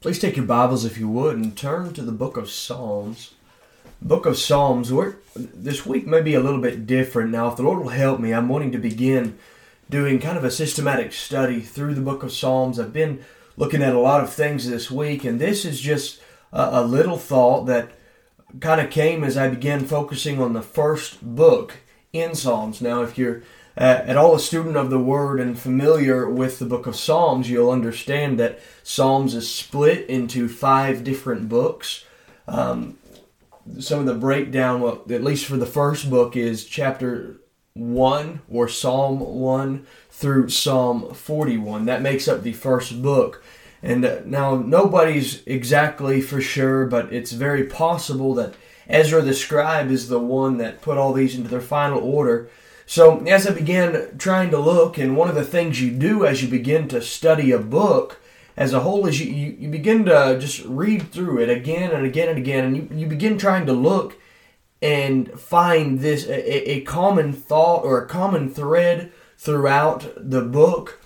Please take your Bibles, if you would, and turn to the book of Psalms. Book of Psalms. We're, this week may be a little bit different. Now, if the Lord will help me, I'm wanting to begin doing kind of a systematic study through the book of Psalms. I've been looking at a lot of things this week, and this is just a, a little thought that kind of came as I began focusing on the first book in Psalms. Now, if you're at all a student of the word and familiar with the book of Psalms, you'll understand that Psalms is split into five different books. Um, some of the breakdown, well, at least for the first book, is chapter 1 or Psalm 1 through Psalm 41. That makes up the first book. And uh, now nobody's exactly for sure, but it's very possible that Ezra the scribe is the one that put all these into their final order so, as I began trying to look, and one of the things you do as you begin to study a book as a whole is you, you, you begin to just read through it again and again and again, and you, you begin trying to look and find this a, a common thought or a common thread throughout the book.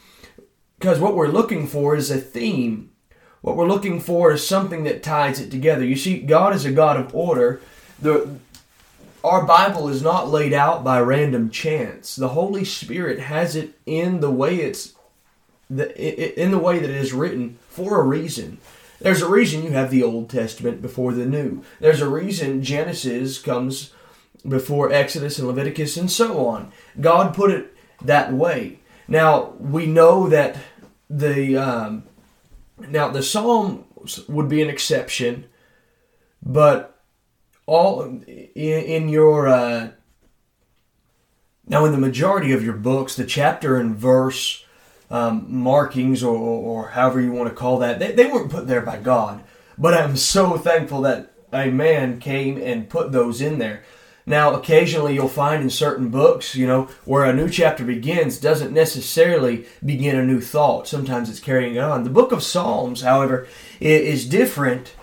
Because what we're looking for is a theme. What we're looking for is something that ties it together. You see, God is a God of order. The our Bible is not laid out by random chance. The Holy Spirit has it in the way it's the, in the way that it is written for a reason. There's a reason you have the Old Testament before the New. There's a reason Genesis comes before Exodus and Leviticus and so on. God put it that way. Now we know that the um, now the Psalms would be an exception, but all in, in your uh, now in the majority of your books, the chapter and verse um, markings or, or, however you want to call that, they, they weren't put there by God. But I'm so thankful that a man came and put those in there. Now, occasionally you'll find in certain books, you know, where a new chapter begins doesn't necessarily begin a new thought. Sometimes it's carrying on. The book of Psalms, however, is different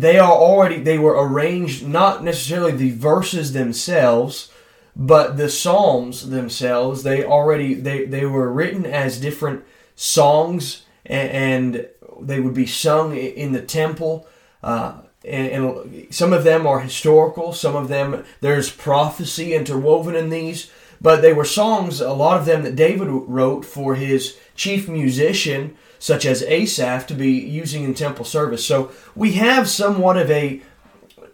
they are already they were arranged not necessarily the verses themselves but the psalms themselves. They already they they were written as different songs and, and they would be sung in the temple uh, and, and, some of them are historical some of them there's prophecy interwoven in these but they were songs a lot of them that david wrote for his chief musician such as Asaph, to be using in temple service. So we have somewhat of a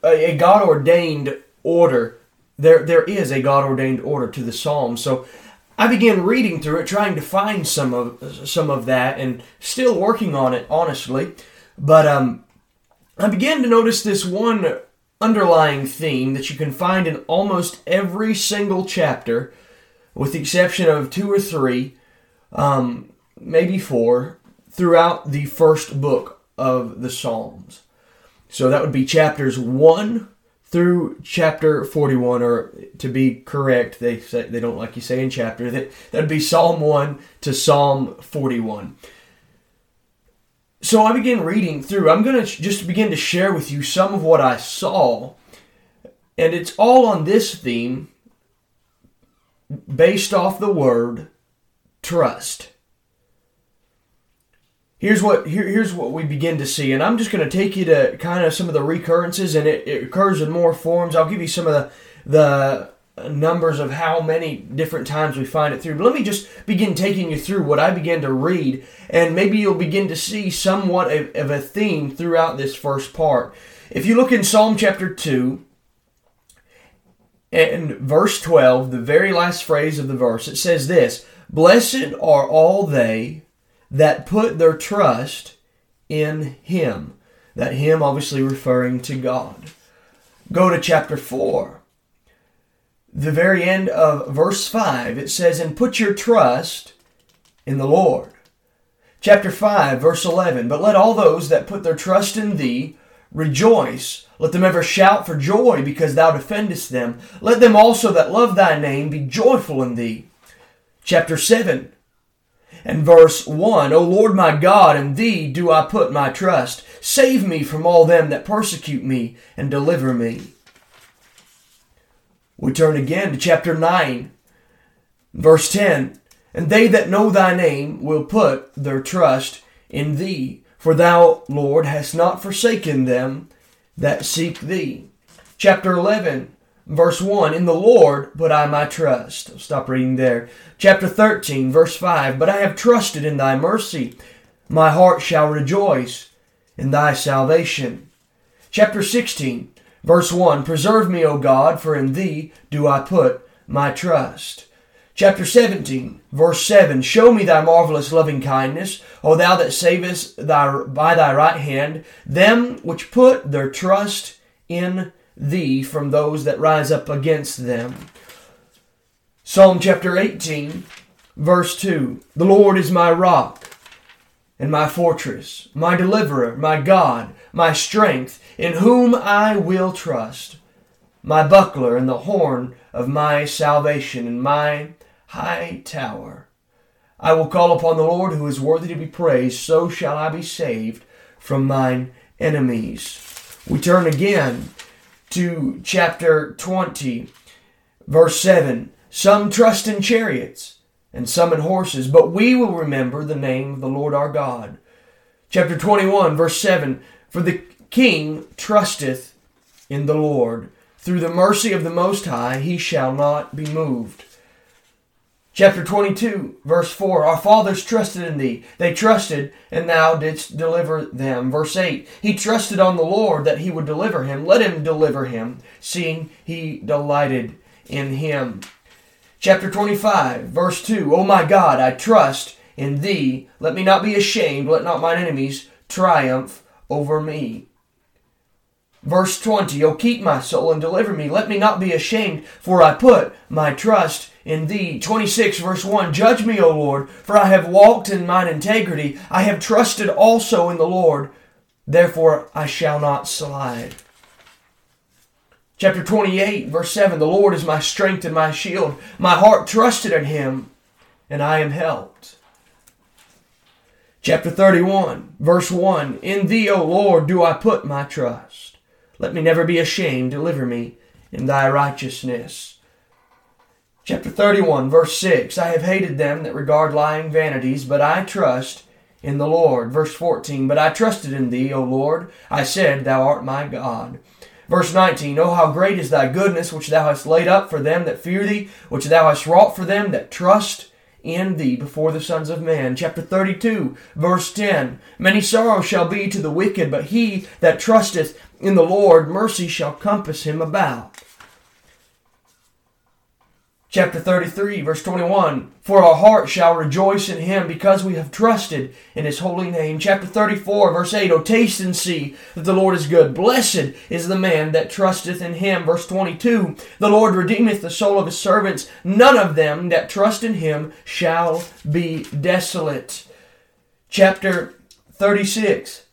a, God ordained order. There there is a God ordained order to the Psalms. So I began reading through it, trying to find some of some of that, and still working on it, honestly. But um, I began to notice this one underlying theme that you can find in almost every single chapter, with the exception of two or three, um, maybe four throughout the first book of the Psalms. So that would be chapters 1 through chapter 41 or to be correct they say they don't like you say in chapter that that'd be Psalm 1 to Psalm 41. So I began reading through. I'm going to just begin to share with you some of what I saw and it's all on this theme based off the word trust here's what here, here's what we begin to see and i'm just going to take you to kind of some of the recurrences and it, it occurs in more forms. I'll give you some of the the numbers of how many different times we find it through. But let me just begin taking you through what i began to read and maybe you'll begin to see somewhat of, of a theme throughout this first part. If you look in psalm chapter 2 and verse 12 the very last phrase of the verse it says this blessed are all they that put their trust in Him. That Him obviously referring to God. Go to chapter 4. The very end of verse 5, it says, And put your trust in the Lord. Chapter 5, verse 11, But let all those that put their trust in thee rejoice. Let them ever shout for joy because thou defendest them. Let them also that love thy name be joyful in thee. Chapter 7 and verse 1 O Lord my God, in thee do I put my trust. Save me from all them that persecute me and deliver me. We turn again to chapter 9, verse 10 And they that know thy name will put their trust in thee. For thou, Lord, hast not forsaken them that seek thee. Chapter 11, verse 1 In the Lord put I my trust. I'll stop reading there. Chapter 13, verse 5 But I have trusted in thy mercy. My heart shall rejoice in thy salvation. Chapter 16, verse 1 Preserve me, O God, for in thee do I put my trust. Chapter 17, verse 7 Show me thy marvelous loving kindness, O thou that savest thy, by thy right hand them which put their trust in thee from those that rise up against them. Psalm chapter 18, verse 2 The Lord is my rock and my fortress, my deliverer, my God, my strength, in whom I will trust, my buckler and the horn of my salvation, and my high tower. I will call upon the Lord who is worthy to be praised, so shall I be saved from mine enemies. We turn again to chapter 20, verse 7. Some trust in chariots and some in horses, but we will remember the name of the Lord our God. Chapter 21, verse 7. For the king trusteth in the Lord. Through the mercy of the Most High he shall not be moved. Chapter 22, verse 4 Our fathers trusted in thee. They trusted, and thou didst deliver them. Verse 8 He trusted on the Lord that he would deliver him. Let him deliver him, seeing he delighted in him. Chapter 25, verse 2 O my God, I trust in thee. Let me not be ashamed. Let not mine enemies triumph over me. Verse 20 O keep my soul and deliver me. Let me not be ashamed, for I put my trust in thee. 26 verse 1 Judge me, O Lord, for I have walked in mine integrity. I have trusted also in the Lord, therefore I shall not slide. Chapter 28, verse 7 The Lord is my strength and my shield. My heart trusted in him, and I am helped. Chapter 31, verse 1 In thee, O Lord, do I put my trust. Let me never be ashamed. Deliver me in thy righteousness. Chapter 31, verse 6 I have hated them that regard lying vanities, but I trust in the Lord. Verse 14 But I trusted in thee, O Lord. I said, Thou art my God. Verse 19 Oh, how great is thy goodness, which thou hast laid up for them that fear thee, which thou hast wrought for them that trust in thee before the sons of men. Chapter 32, verse 10 Many sorrows shall be to the wicked, but he that trusteth in the Lord, mercy shall compass him about chapter 33, verse 21. For our heart shall rejoice in him because we have trusted in his holy name. Chapter 34, verse 8. O taste and see that the Lord is good. Blessed is the man that trusteth in him. Verse 22. The Lord redeemeth the soul of his servants. None of them that trust in him shall be desolate. Chapter 36.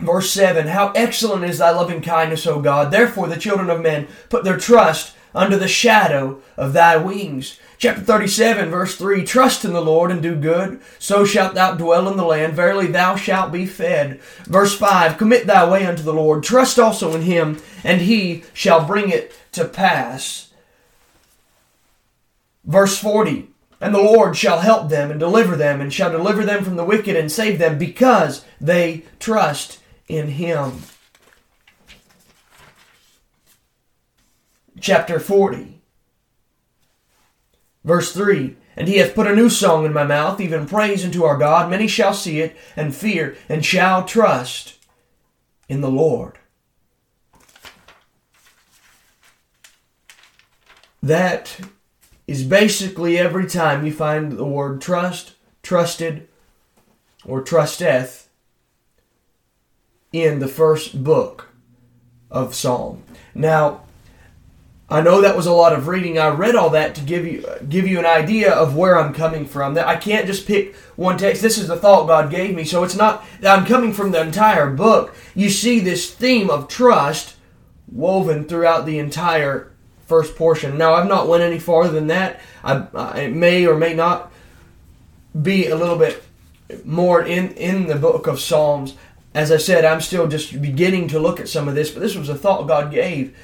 Verse 7 How excellent is thy loving kindness, O God! Therefore the children of men put their trust under the shadow of thy wings. Chapter 37, verse 3 Trust in the Lord and do good, so shalt thou dwell in the land. Verily thou shalt be fed. Verse 5 Commit thy way unto the Lord, trust also in him, and he shall bring it to pass. Verse 40 And the Lord shall help them and deliver them, and shall deliver them from the wicked and save them, because they trust in him. Chapter 40. Verse 3 And he hath put a new song in my mouth, even praise unto our God. Many shall see it and fear, and shall trust in the Lord. That is basically every time you find the word trust, trusted, or trusteth in the first book of Psalm. Now, I know that was a lot of reading. I read all that to give you give you an idea of where I'm coming from. That I can't just pick one text. This is the thought God gave me. So it's not that I'm coming from the entire book. You see this theme of trust woven throughout the entire first portion. Now I've not went any farther than that. I, I may or may not be a little bit more in in the book of Psalms. As I said, I'm still just beginning to look at some of this, but this was a thought God gave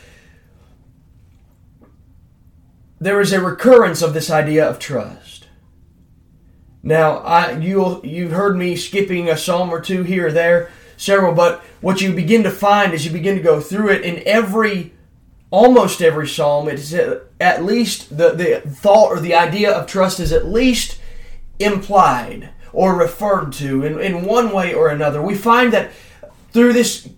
there is a recurrence of this idea of trust. Now, I you you've heard me skipping a psalm or two here or there, several, but what you begin to find as you begin to go through it in every almost every psalm, it is at least the, the thought or the idea of trust is at least implied or referred to in, in one way or another. We find that through this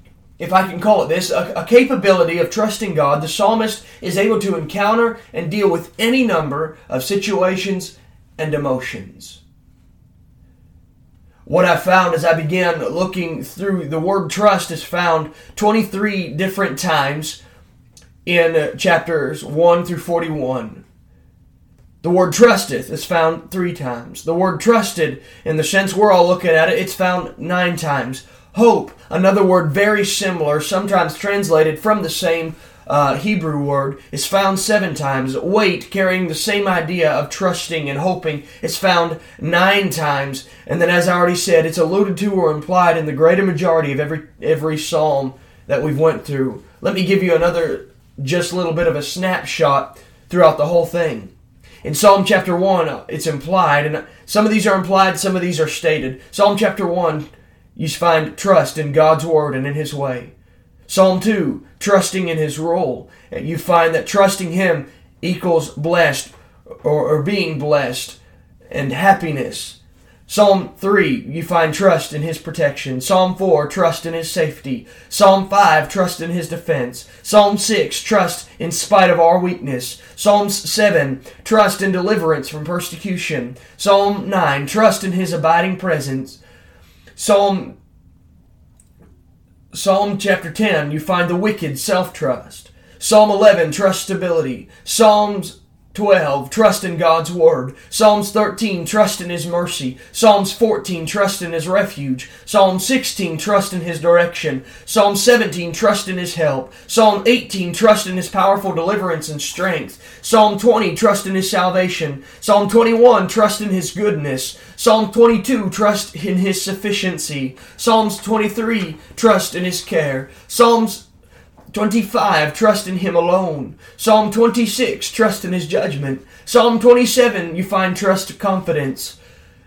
if I can call it this, a, a, capability of trusting God, the psalmist is able to encounter and deal with any number of situations and emotions. What I found as I began looking through the word trust is found 23 different times in chapters 1 through 41. The word trusteth is found three times. The word trusted, in the sense we're all looking at it, it's found nine times. Hope, another word very similar, sometimes translated from the same uh, Hebrew word, is found seven times. Wait, carrying the same idea of trusting and hoping, is found nine times. And then, as I already said, it's alluded to or implied in the greater majority of every every psalm that we've went through. Let me give you another, just a little bit of a snapshot throughout the whole thing. In Psalm chapter 1, it's implied, and some of these are implied, some of these are stated. Psalm chapter 1 you find trust in God's word and in his way. Psalm 2, trusting in his role. You find that trusting him equals blessed or, or being blessed and happiness. Psalm 3, you find trust in his protection. Psalm 4, trust in his safety. Psalm 5, trust in his defense. Psalm 6, trust in spite of our weakness. Psalms 7, trust in deliverance from persecution. Psalm 9, trust in his abiding presence. Psalm Psalm chapter 10, you find the wicked self-trust. Psalm 11, trust stability. Psalms 12, trust in God's word. Psalms 13, trust in his mercy. Psalms 14, trust in his refuge. Psalm 16, trust in his direction. Psalm 17, trust in his help. Psalm 18, trust in his powerful deliverance and strength. Psalm 20, trust in his salvation. Psalm 21, trust in his goodness. Psalm 22, trust in his sufficiency. Psalms 23, trust in his care. Psalms 25, trust in Him alone. Psalm 26, trust in His judgment. Psalm 27, you find trust confidence.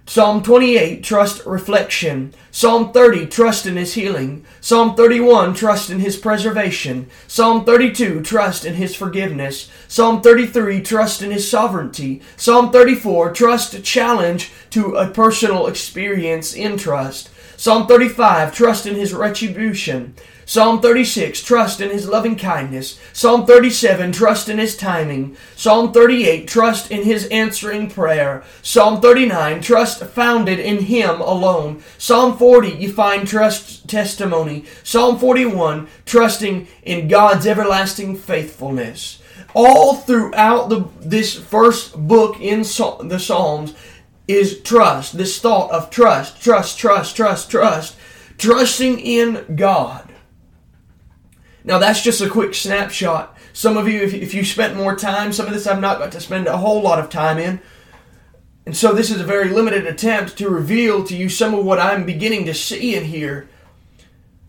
Psalm 28, trust reflection. Psalm 30, trust in His healing. Psalm 31, trust in His preservation. Psalm 32, trust in His forgiveness. Psalm 33, trust in His sovereignty. Psalm 34, trust challenge to a personal experience in trust. Psalm 35, trust in His retribution. Psalm 36, trust in his loving kindness. Psalm 37, trust in his timing. Psalm 38, trust in his answering prayer. Psalm 39, trust founded in him alone. Psalm 40, you find trust testimony. Psalm 41, trusting in God's everlasting faithfulness. All throughout the, this first book in the Psalms is trust, this thought of trust, trust, trust, trust, trust, trusting in God. Now that's just a quick snapshot. Some of you, if, you spent more time, some of this I've not got to spend a whole lot of time in. And so this is a very limited attempt to reveal to you some of what I'm beginning to see in here.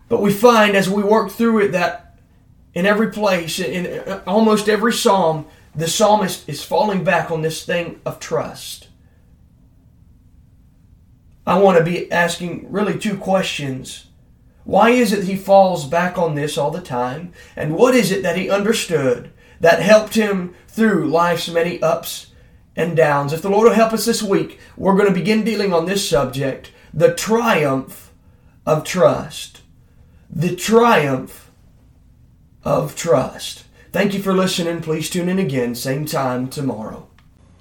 But we find as we work through it that in every place, in almost every psalm, the psalmist is falling back on this thing of trust. I want to be asking really two questions why is it he falls back on this all the time? And what is it that he understood that helped him through life's many ups and downs? If the Lord will help us this week, we're going to begin dealing on this subject the triumph of trust. The triumph of trust. Thank you for listening. Please tune in again, same time tomorrow.